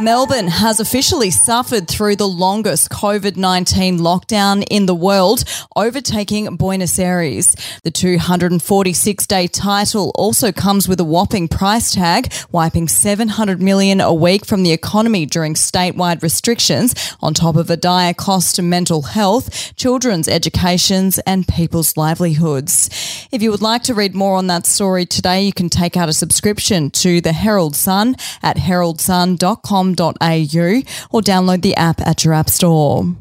Melbourne has officially suffered through the longest COVID 19 lockdown in the world, overtaking Buenos Aires. The 246 day title also comes with a whopping price tag, wiping 700 million a week from the economy during statewide restrictions, on top of a dire cost to mental health, children's educations, and people's livelihoods. If you would like to read more on that story today, you can take out a subscription to the Herald Sun at heraldsun.com or download the app at your app store.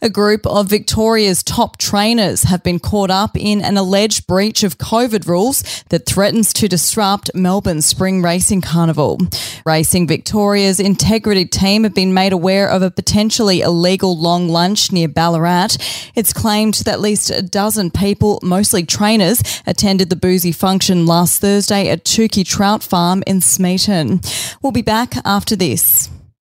A group of Victoria's top trainers have been caught up in an alleged breach of COVID rules that threatens to disrupt Melbourne's Spring Racing Carnival. Racing Victoria's integrity team have been made aware of a potentially illegal long lunch near Ballarat. It's claimed that at least a dozen people, mostly trainers, attended the boozy function last Thursday at Tuki Trout Farm in Smeaton. We'll be back after this.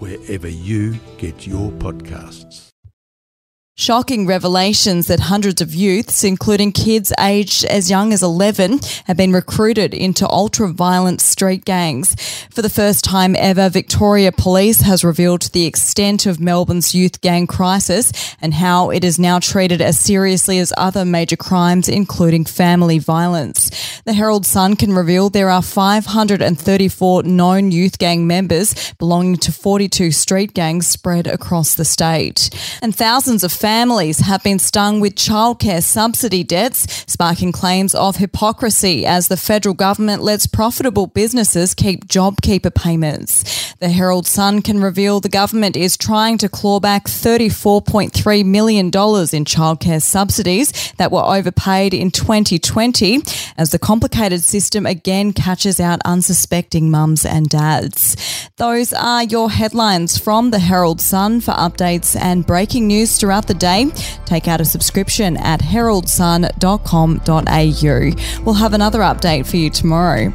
wherever you get your podcasts. Shocking revelations that hundreds of youths, including kids aged as young as 11, have been recruited into ultra violent street gangs. For the first time ever, Victoria Police has revealed the extent of Melbourne's youth gang crisis and how it is now treated as seriously as other major crimes, including family violence. The Herald Sun can reveal there are 534 known youth gang members belonging to 42 street gangs spread across the state. And thousands of families have been stung with childcare subsidy debts, sparking claims of hypocrisy as the federal government lets profitable businesses keep JobKeeper payments. The Herald Sun can reveal the government is trying to claw back $34.3 million in childcare subsidies that were overpaid in 2020 as the complicated system again catches out unsuspecting mums and dads. Those are your headlines from the Herald Sun for updates and breaking news throughout the day, take out a subscription at heraldsun.com.au. We'll have another update for you tomorrow.